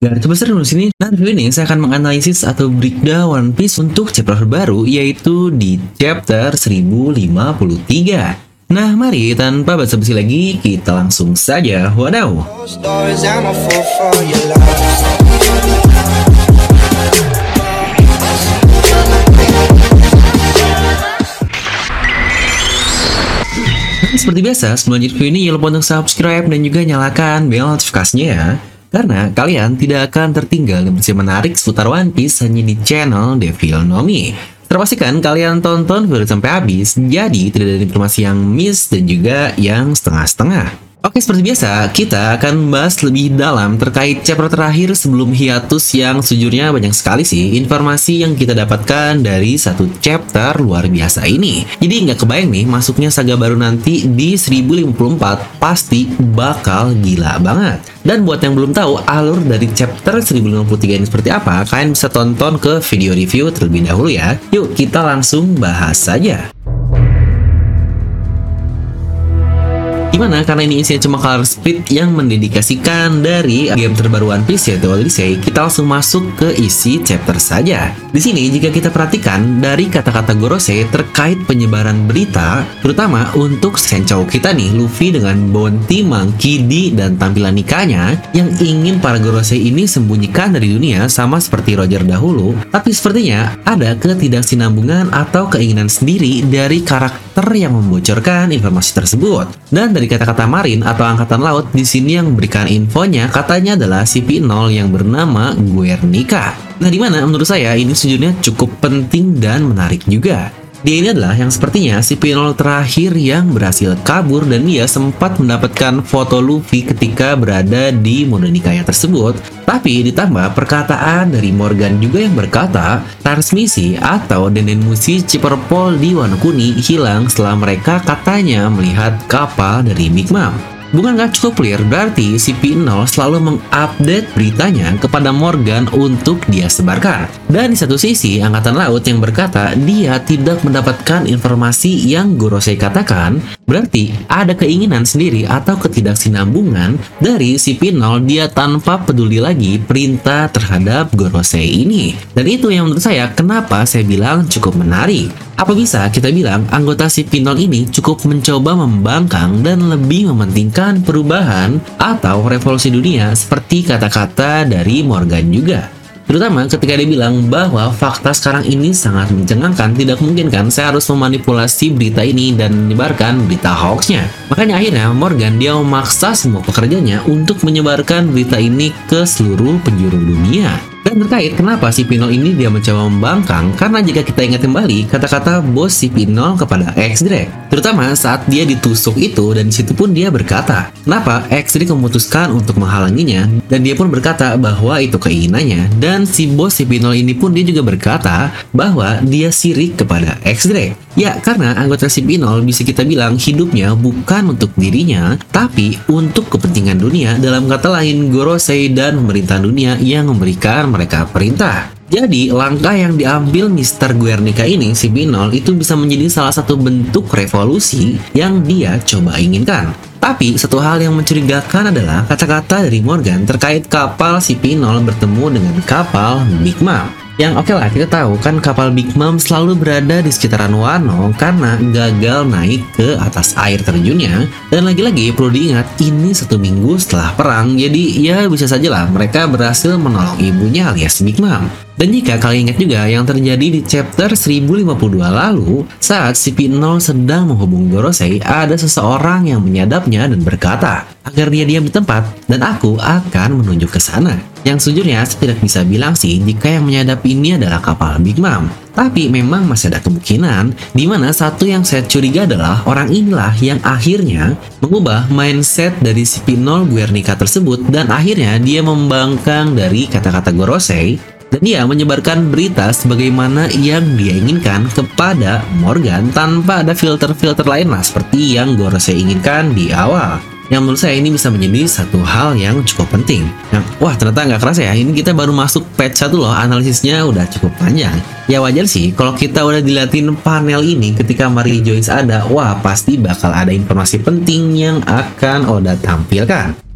Dan seru di sini. Video ini saya akan menganalisis atau breakdown One Piece untuk chapter terbaru yaitu di chapter 1053. Nah, mari tanpa basa-basi lagi kita langsung saja. Wadaw. Seperti biasa, sebelum lanjut video ini jangan lupa untuk subscribe dan juga nyalakan bel notifikasinya ya. Karena kalian tidak akan tertinggal informasi menarik seputar One Piece hanya di channel Devil Nomi. Terpastikan kalian tonton video sampai habis, jadi tidak ada informasi yang miss dan juga yang setengah-setengah. Oke, seperti biasa, kita akan membahas lebih dalam terkait chapter terakhir sebelum hiatus yang sejujurnya banyak sekali sih informasi yang kita dapatkan dari satu chapter luar biasa ini. Jadi nggak kebayang nih, masuknya saga baru nanti di 1054 pasti bakal gila banget. Dan buat yang belum tahu alur dari chapter 1053 ini seperti apa, kalian bisa tonton ke video review terlebih dahulu ya. Yuk, kita langsung bahas saja. Gimana? Karena ini isinya cuma color split yang mendedikasikan dari game terbaru One Piece yaitu Odyssey, kita langsung masuk ke isi chapter saja. Di sini jika kita perhatikan dari kata-kata Gorosei terkait penyebaran berita, terutama untuk Senchou kita nih, Luffy dengan Bounty, Monkey D, dan tampilan nikahnya yang ingin para Gorosei ini sembunyikan dari dunia sama seperti Roger dahulu, tapi sepertinya ada ketidaksinambungan atau keinginan sendiri dari karakter yang membocorkan informasi tersebut. Dan dari kata-kata marin atau angkatan laut di sini yang memberikan infonya katanya adalah CP0 yang bernama Guernica. Nah, di mana menurut saya ini sejujurnya cukup penting dan menarik juga. Dia ini adalah yang sepertinya si Pinol terakhir yang berhasil kabur dan dia sempat mendapatkan foto Luffy ketika berada di mode nikahnya tersebut. Tapi ditambah perkataan dari Morgan juga yang berkata, transmisi atau Denenmusi Ciperpol di Wano Kuni hilang setelah mereka katanya melihat kapal dari Big Mom. Bukan nggak cukup clear, berarti si P0 selalu mengupdate beritanya kepada Morgan untuk dia sebarkan. Dan di satu sisi, Angkatan Laut yang berkata dia tidak mendapatkan informasi yang Gorosei katakan, berarti ada keinginan sendiri atau ketidaksinambungan dari si P0 dia tanpa peduli lagi perintah terhadap Gorosei ini. Dan itu yang menurut saya kenapa saya bilang cukup menarik. Apa bisa kita bilang anggota si Pinol ini cukup mencoba membangkang dan lebih mementingkan perubahan atau revolusi dunia seperti kata-kata dari Morgan juga? Terutama ketika dia bilang bahwa fakta sekarang ini sangat mencengangkan, tidak mungkin kan saya harus memanipulasi berita ini dan menyebarkan berita hoaxnya. Makanya akhirnya Morgan dia memaksa semua pekerjanya untuk menyebarkan berita ini ke seluruh penjuru dunia. Dan terkait kenapa si Pinol ini dia mencoba membangkang, karena jika kita ingat kembali kata-kata bos si Pinol kepada X-Drake. Terutama saat dia ditusuk itu dan di situ pun dia berkata, kenapa X-Drake memutuskan untuk menghalanginya dan dia pun berkata bahwa itu keinginannya dan si bos si Pinol ini pun dia juga berkata bahwa dia sirik kepada X-Drake. Ya, karena anggota si Pinol bisa kita bilang hidupnya bukan untuk dirinya, tapi untuk kepentingan dunia dalam kata lain Gorosei dan pemerintahan dunia yang memberikan mereka perintah. Jadi, langkah yang diambil Mr. Guernica ini, si Pinol, itu bisa menjadi salah satu bentuk revolusi yang dia coba inginkan. Tapi, satu hal yang mencurigakan adalah kata-kata dari Morgan terkait kapal si Pinol bertemu dengan kapal Big Mom. Yang oke okay lah kita tahu kan kapal Big Mom selalu berada di sekitaran Wano karena gagal naik ke atas air terjunnya. Dan lagi-lagi perlu diingat ini satu minggu setelah perang jadi ya bisa saja lah mereka berhasil menolong ibunya alias Big Mom. Dan jika kalian ingat juga yang terjadi di chapter 1052 lalu, saat si P0 sedang menghubungi Gorosei, ada seseorang yang menyadapnya dan berkata agar dia diam di tempat dan aku akan menunjuk ke sana. Yang sejujurnya saya tidak bisa bilang sih jika yang menyadap ini adalah kapal Big Mom. Tapi memang masih ada kemungkinan di mana satu yang saya curiga adalah orang inilah yang akhirnya mengubah mindset dari si Pinol Guernica tersebut dan akhirnya dia membangkang dari kata-kata Gorosei dan dia menyebarkan berita sebagaimana yang dia inginkan kepada Morgan tanpa ada filter-filter lain lah seperti yang Gorosei inginkan di awal yang menurut saya ini bisa menjadi satu hal yang cukup penting. Nah, wah ternyata nggak kerasa ya, ini kita baru masuk patch satu loh, analisisnya udah cukup panjang. Ya wajar sih, kalau kita udah diliatin panel ini ketika Marie Joyce ada, wah pasti bakal ada informasi penting yang akan Oda tampilkan.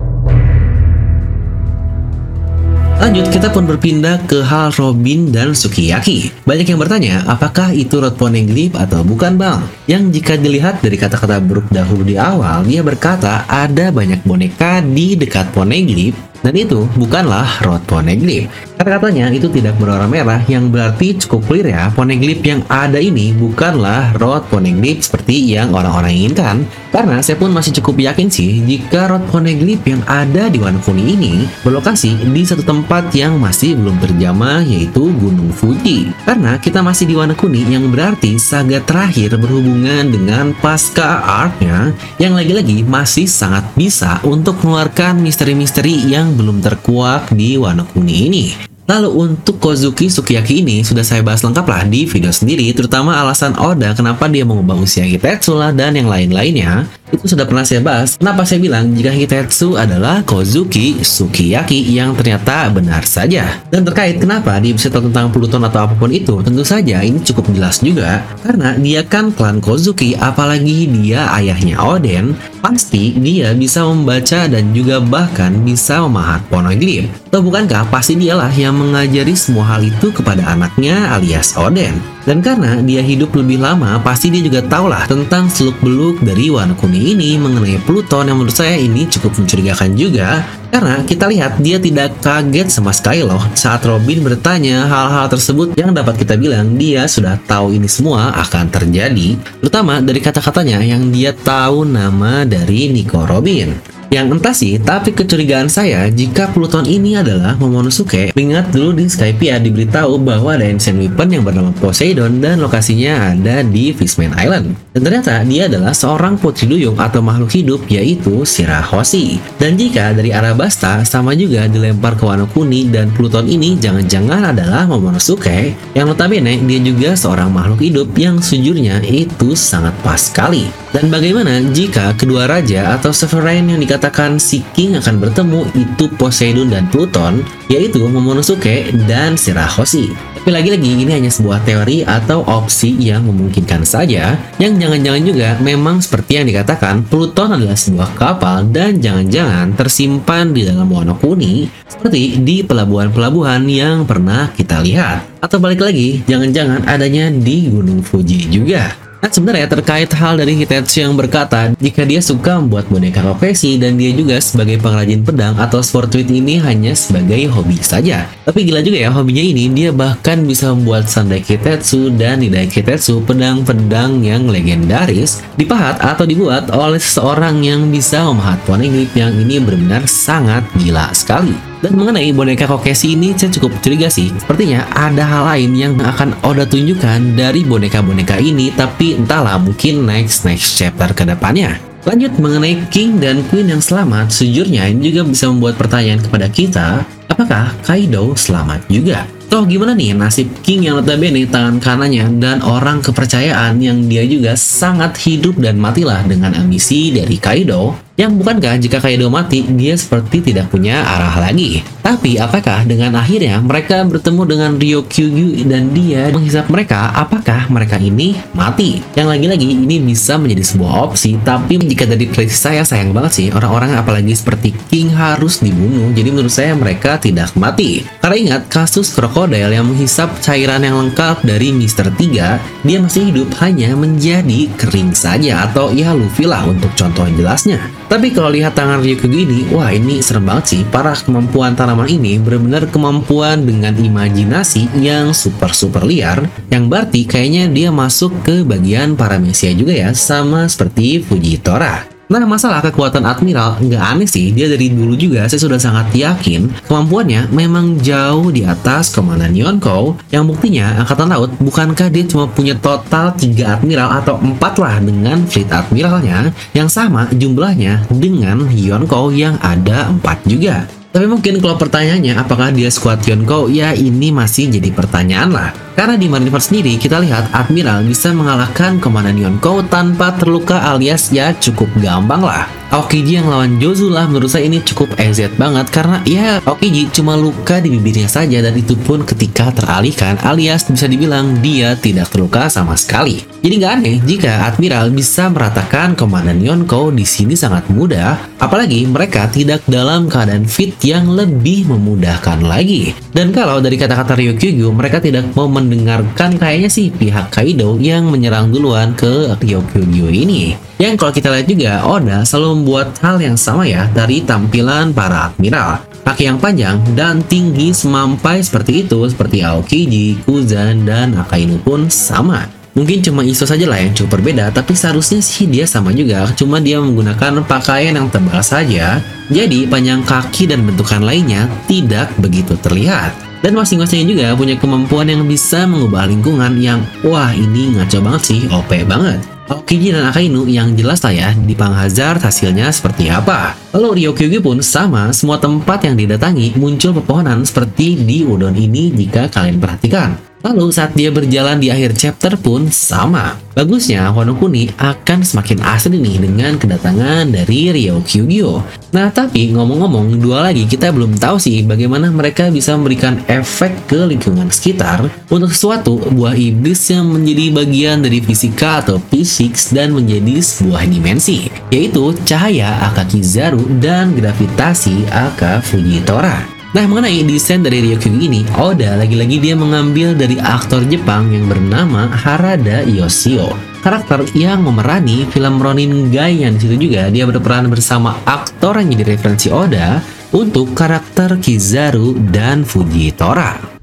Lanjut, kita pun berpindah ke hal Robin dan Sukiyaki. Banyak yang bertanya, apakah itu Rod Poneglyph atau bukan bang? Yang jika dilihat dari kata-kata Brook dahulu di awal, dia berkata ada banyak boneka di dekat Poneglyph dan itu bukanlah Rod Poneglyph. Kata-katanya itu tidak berwarna merah yang berarti cukup clear ya, Poneglyph yang ada ini bukanlah Rod Poneglyph seperti yang orang-orang inginkan. Karena saya pun masih cukup yakin sih jika Rod Poneglyph yang ada di Kuni ini berlokasi di satu tempat yang masih belum terjamah yaitu Gunung Fuji. Karena kita masih di Kuni yang berarti saga terakhir berhubungan dengan pasca arc-nya yang lagi-lagi masih sangat bisa untuk mengeluarkan misteri-misteri yang belum terkuak di Wano Kuni ini. Lalu untuk Kozuki Sukiyaki ini sudah saya bahas lengkap lah di video sendiri terutama alasan Oda kenapa dia mengubah usia Hitetsu lah dan yang lain-lainnya itu sudah pernah saya bahas. Kenapa saya bilang jika Hitetsu adalah Kozuki Sukiyaki yang ternyata benar saja? Dan terkait kenapa dia bisa tentang Pluton atau apa pun itu tentu saja ini cukup jelas juga. Karena dia kan klan Kozuki apalagi dia ayahnya Oden pasti dia bisa membaca dan juga bahkan bisa memahat poneglyph atau bukankah pasti dialah yang mengajari semua hal itu kepada anaknya alias Oden. Dan karena dia hidup lebih lama, pasti dia juga tahulah tentang seluk-beluk dari Wano ini mengenai Pluton yang menurut saya ini cukup mencurigakan juga. Karena kita lihat dia tidak kaget sama sekali loh saat Robin bertanya hal-hal tersebut yang dapat kita bilang dia sudah tahu ini semua akan terjadi. Terutama dari kata-katanya yang dia tahu nama dari Nico Robin. Yang entah sih, tapi kecurigaan saya jika Pluton ini adalah Momonosuke, ingat dulu di Skypiea diberitahu bahwa ada ancient weapon yang bernama Poseidon dan lokasinya ada di Fishman Island. Dan ternyata dia adalah seorang putri duyung atau makhluk hidup yaitu Shirahoshi. Dan jika dari Arabasta sama juga dilempar ke Wano Kuni dan Pluton ini jangan-jangan adalah Momonosuke, yang notabene dia juga seorang makhluk hidup yang sejujurnya itu sangat pas sekali. Dan bagaimana jika kedua raja atau sovereign yang dikatakan dikatakan si King akan bertemu itu Poseidon dan Pluton, yaitu Momonosuke dan Shirahoshi. Tapi lagi-lagi ini hanya sebuah teori atau opsi yang memungkinkan saja, yang jangan-jangan juga memang seperti yang dikatakan Pluton adalah sebuah kapal dan jangan-jangan tersimpan di dalam Wano Kuni seperti di pelabuhan-pelabuhan yang pernah kita lihat. Atau balik lagi, jangan-jangan adanya di Gunung Fuji juga. Nah sebenarnya terkait hal dari Hitetsu yang berkata jika dia suka membuat boneka profesi dan dia juga sebagai pengrajin pedang atau sportwit ini hanya sebagai hobi saja. Tapi gila juga ya hobinya ini dia bahkan bisa membuat sandai Hitetsu dan nidai Hitetsu pedang-pedang yang legendaris dipahat atau dibuat oleh seseorang yang bisa memahat poneglyph yang ini benar-benar sangat gila sekali. Dan mengenai boneka Kokeshi ini saya cukup curiga sih. Sepertinya ada hal lain yang akan Oda tunjukkan dari boneka-boneka ini tapi entahlah mungkin next next chapter ke depannya. Lanjut mengenai King dan Queen yang selamat, sejujurnya ini juga bisa membuat pertanyaan kepada kita, apakah Kaido selamat juga? Toh gimana nih nasib King yang notabene tangan kanannya dan orang kepercayaan yang dia juga sangat hidup dan matilah dengan ambisi dari Kaido yang bukankah jika Kaido mati, dia seperti tidak punya arah lagi. Tapi apakah dengan akhirnya mereka bertemu dengan Ryo Kyugyu dan dia menghisap mereka, apakah mereka ini mati? Yang lagi-lagi ini bisa menjadi sebuah opsi, tapi jika dari prediksi saya sayang banget sih orang-orang apalagi seperti King harus dibunuh, jadi menurut saya mereka tidak mati. Karena ingat kasus krokodil yang menghisap cairan yang lengkap dari Mister 3, dia masih hidup hanya menjadi kering saja atau ya Luffy lah untuk contoh yang jelasnya. Tapi kalau lihat tangan Ryuko gini, wah ini serem banget sih. Parah kemampuan tanaman ini benar-benar kemampuan dengan imajinasi yang super-super liar. Yang berarti kayaknya dia masuk ke bagian paramesia juga ya, sama seperti Fujitora. Nah masalah kekuatan Admiral nggak aneh sih, dia dari dulu juga saya sudah sangat yakin kemampuannya memang jauh di atas Komandan Yonko yang buktinya Angkatan Laut bukankah dia cuma punya total 3 Admiral atau 4 lah dengan Fleet Admiralnya? Yang sama jumlahnya dengan Yonko yang ada 4 juga. Tapi mungkin kalau pertanyaannya apakah dia squad Yonko, ya ini masih jadi pertanyaan lah. Karena di Marineford sendiri kita lihat Admiral bisa mengalahkan Komandan Yonkou tanpa terluka alias ya cukup gampang lah. Aokiji yang lawan Jozu lah menurut saya ini cukup EZ banget karena ya Aokiji cuma luka di bibirnya saja dan itu pun ketika teralihkan alias bisa dibilang dia tidak terluka sama sekali. Jadi nggak aneh jika Admiral bisa meratakan Komandan Yonkou di sini sangat mudah, apalagi mereka tidak dalam keadaan fit yang lebih memudahkan lagi. Dan kalau dari kata-kata Ryokugyu, mereka tidak mau mendengarkan kayaknya sih pihak Kaido yang menyerang duluan ke Ryokugyu ini. Yang kalau kita lihat juga, Oda selalu membuat hal yang sama ya dari tampilan para admiral. Kaki yang panjang dan tinggi semampai seperti itu, seperti Aokiji, Kuzan, dan Akainu pun sama. Mungkin cuma Iso saja lah yang cukup berbeda, tapi seharusnya sih dia sama juga, cuma dia menggunakan pakaian yang tebal saja, jadi panjang kaki dan bentukan lainnya tidak begitu terlihat. Dan masing-masing juga punya kemampuan yang bisa mengubah lingkungan yang, wah ini ngaco banget sih, OP banget. Aokiji dan Akainu yang jelas lah ya di Pang Hazard hasilnya seperti apa. Lalu Ryokugyu pun sama, semua tempat yang didatangi muncul pepohonan seperti di Udon ini jika kalian perhatikan. Lalu saat dia berjalan di akhir chapter pun sama. Bagusnya Wano Kuni akan semakin asli nih dengan kedatangan dari Ryo Kyugyo. Nah tapi ngomong-ngomong dua lagi kita belum tahu sih bagaimana mereka bisa memberikan efek ke lingkungan sekitar untuk sesuatu buah iblis yang menjadi bagian dari fisika atau fisik dan menjadi sebuah dimensi yaitu cahaya Akakizaru dan gravitasi Aka Fujitora. Nah, mengenai desain dari Ryokyu ini, Oda lagi-lagi dia mengambil dari aktor Jepang yang bernama Harada Yoshio. Karakter yang memerani film Ronin Gai yang di situ juga dia berperan bersama aktor yang jadi referensi Oda untuk karakter Kizaru dan Fujitora.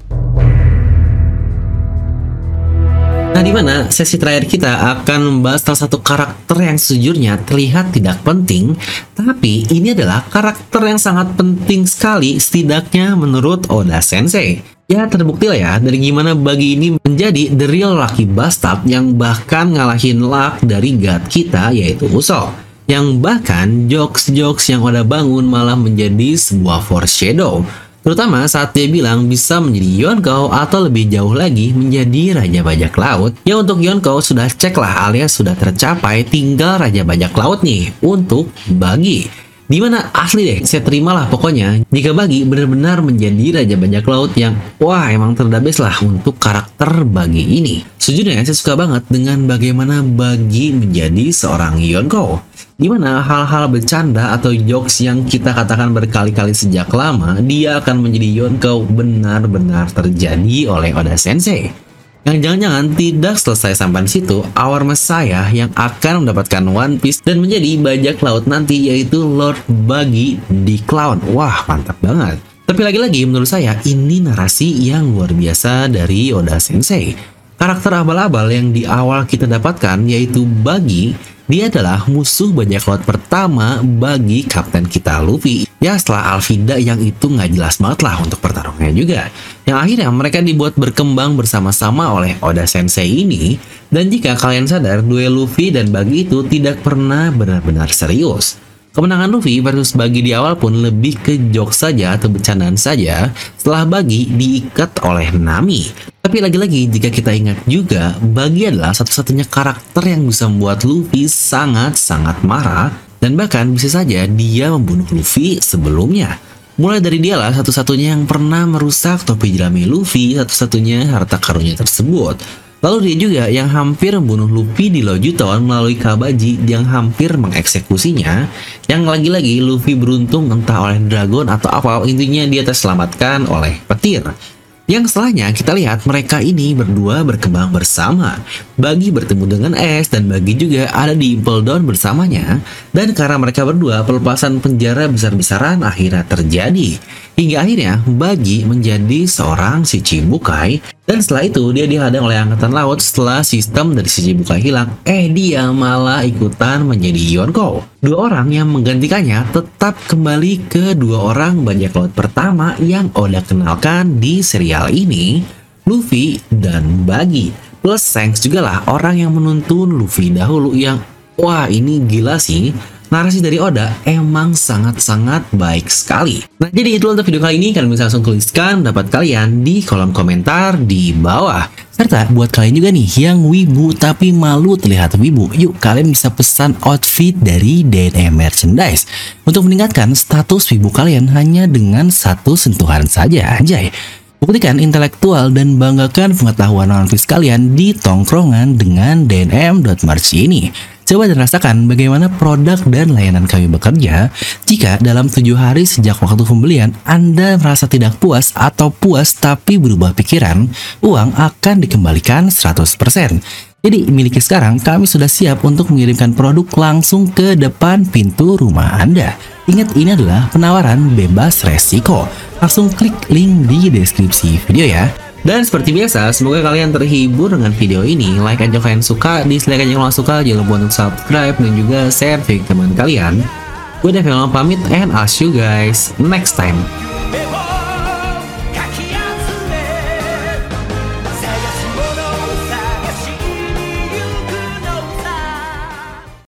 Di mana sesi terakhir kita akan membahas salah satu karakter yang sejujurnya terlihat tidak penting, tapi ini adalah karakter yang sangat penting sekali setidaknya menurut Oda Sensei. Ya terbukti lah ya dari gimana bagi ini menjadi the real lucky bastard yang bahkan ngalahin luck dari god kita yaitu Usopp yang bahkan jokes-jokes yang Oda bangun malah menjadi sebuah foreshadow Terutama saat dia bilang bisa menjadi Yonkou atau lebih jauh lagi menjadi Raja Bajak Laut. Ya untuk Yonkou sudah cek lah alias sudah tercapai tinggal Raja Bajak Laut nih untuk bagi. Di mana asli deh, saya terimalah pokoknya jika bagi benar-benar menjadi Raja Bajak Laut yang wah emang terdabes lah untuk karakter bagi ini. Sejujurnya saya suka banget dengan bagaimana bagi menjadi seorang Yonkou di mana hal-hal bercanda atau jokes yang kita katakan berkali-kali sejak lama, dia akan menjadi Yonkou benar-benar terjadi oleh Oda Sensei. Yang jangan-jangan tidak selesai sampai di situ, Our Messiah yang akan mendapatkan One Piece dan menjadi bajak laut nanti yaitu Lord Buggy di Clown. Wah, mantap banget. Tapi lagi-lagi menurut saya ini narasi yang luar biasa dari Oda Sensei. Karakter abal-abal yang di awal kita dapatkan yaitu Buggy dia adalah musuh bajak laut pertama bagi kapten kita Luffy. Ya setelah Alvida yang itu nggak jelas banget lah untuk pertarungannya juga. Yang akhirnya mereka dibuat berkembang bersama-sama oleh Oda Sensei ini. Dan jika kalian sadar, duel Luffy dan Bagi itu tidak pernah benar-benar serius. Kemenangan Luffy versus Bagi di awal pun lebih ke jok saja atau bercandaan saja setelah Bagi diikat oleh Nami. Tapi lagi-lagi jika kita ingat juga, Bagi adalah satu-satunya karakter yang bisa membuat Luffy sangat-sangat marah dan bahkan bisa saja dia membunuh Luffy sebelumnya. Mulai dari dialah satu-satunya yang pernah merusak topi jerami Luffy, satu-satunya harta karunnya tersebut. Lalu dia juga yang hampir membunuh Luffy di Lojuton melalui Kabaji yang hampir mengeksekusinya. Yang lagi-lagi Luffy beruntung entah oleh Dragon atau apa, intinya dia terselamatkan oleh petir. Yang setelahnya kita lihat mereka ini berdua berkembang bersama. Bagi bertemu dengan Es dan Bagi juga ada di Impel Down bersamanya. Dan karena mereka berdua pelepasan penjara besar-besaran akhirnya terjadi. Hingga akhirnya Bagi menjadi seorang si Cibukai dan setelah itu dia dihadang oleh angkatan laut setelah sistem dari si Cibukai hilang. Eh dia malah ikutan menjadi Yonko. Dua orang yang menggantikannya tetap kembali ke dua orang bajak laut pertama yang Oda kenalkan di serial ini, Luffy dan Bagi. Plus Shanks juga lah orang yang menuntun Luffy dahulu yang wah ini gila sih narasi dari Oda emang sangat-sangat baik sekali. Nah, jadi itu untuk video kali ini. Kalian bisa langsung tuliskan pendapat kalian di kolom komentar di bawah. Serta buat kalian juga nih yang wibu tapi malu terlihat wibu, yuk kalian bisa pesan outfit dari DNM Merchandise untuk meningkatkan status wibu kalian hanya dengan satu sentuhan saja, anjay. Buktikan intelektual dan banggakan pengetahuan Piece kalian di tongkrongan dengan DNM.March ini. Coba dan rasakan bagaimana produk dan layanan kami bekerja jika dalam tujuh hari sejak waktu pembelian Anda merasa tidak puas atau puas tapi berubah pikiran, uang akan dikembalikan 100%. Jadi miliki sekarang kami sudah siap untuk mengirimkan produk langsung ke depan pintu rumah Anda. Ingat ini adalah penawaran bebas resiko. Langsung klik link di deskripsi video ya. Dan seperti biasa, semoga kalian terhibur dengan video ini. Like aja kalian suka, dislike aja kalau suka, jangan lupa untuk subscribe dan juga share ke teman kalian. Gue Devil pamit and I'll see you guys next time.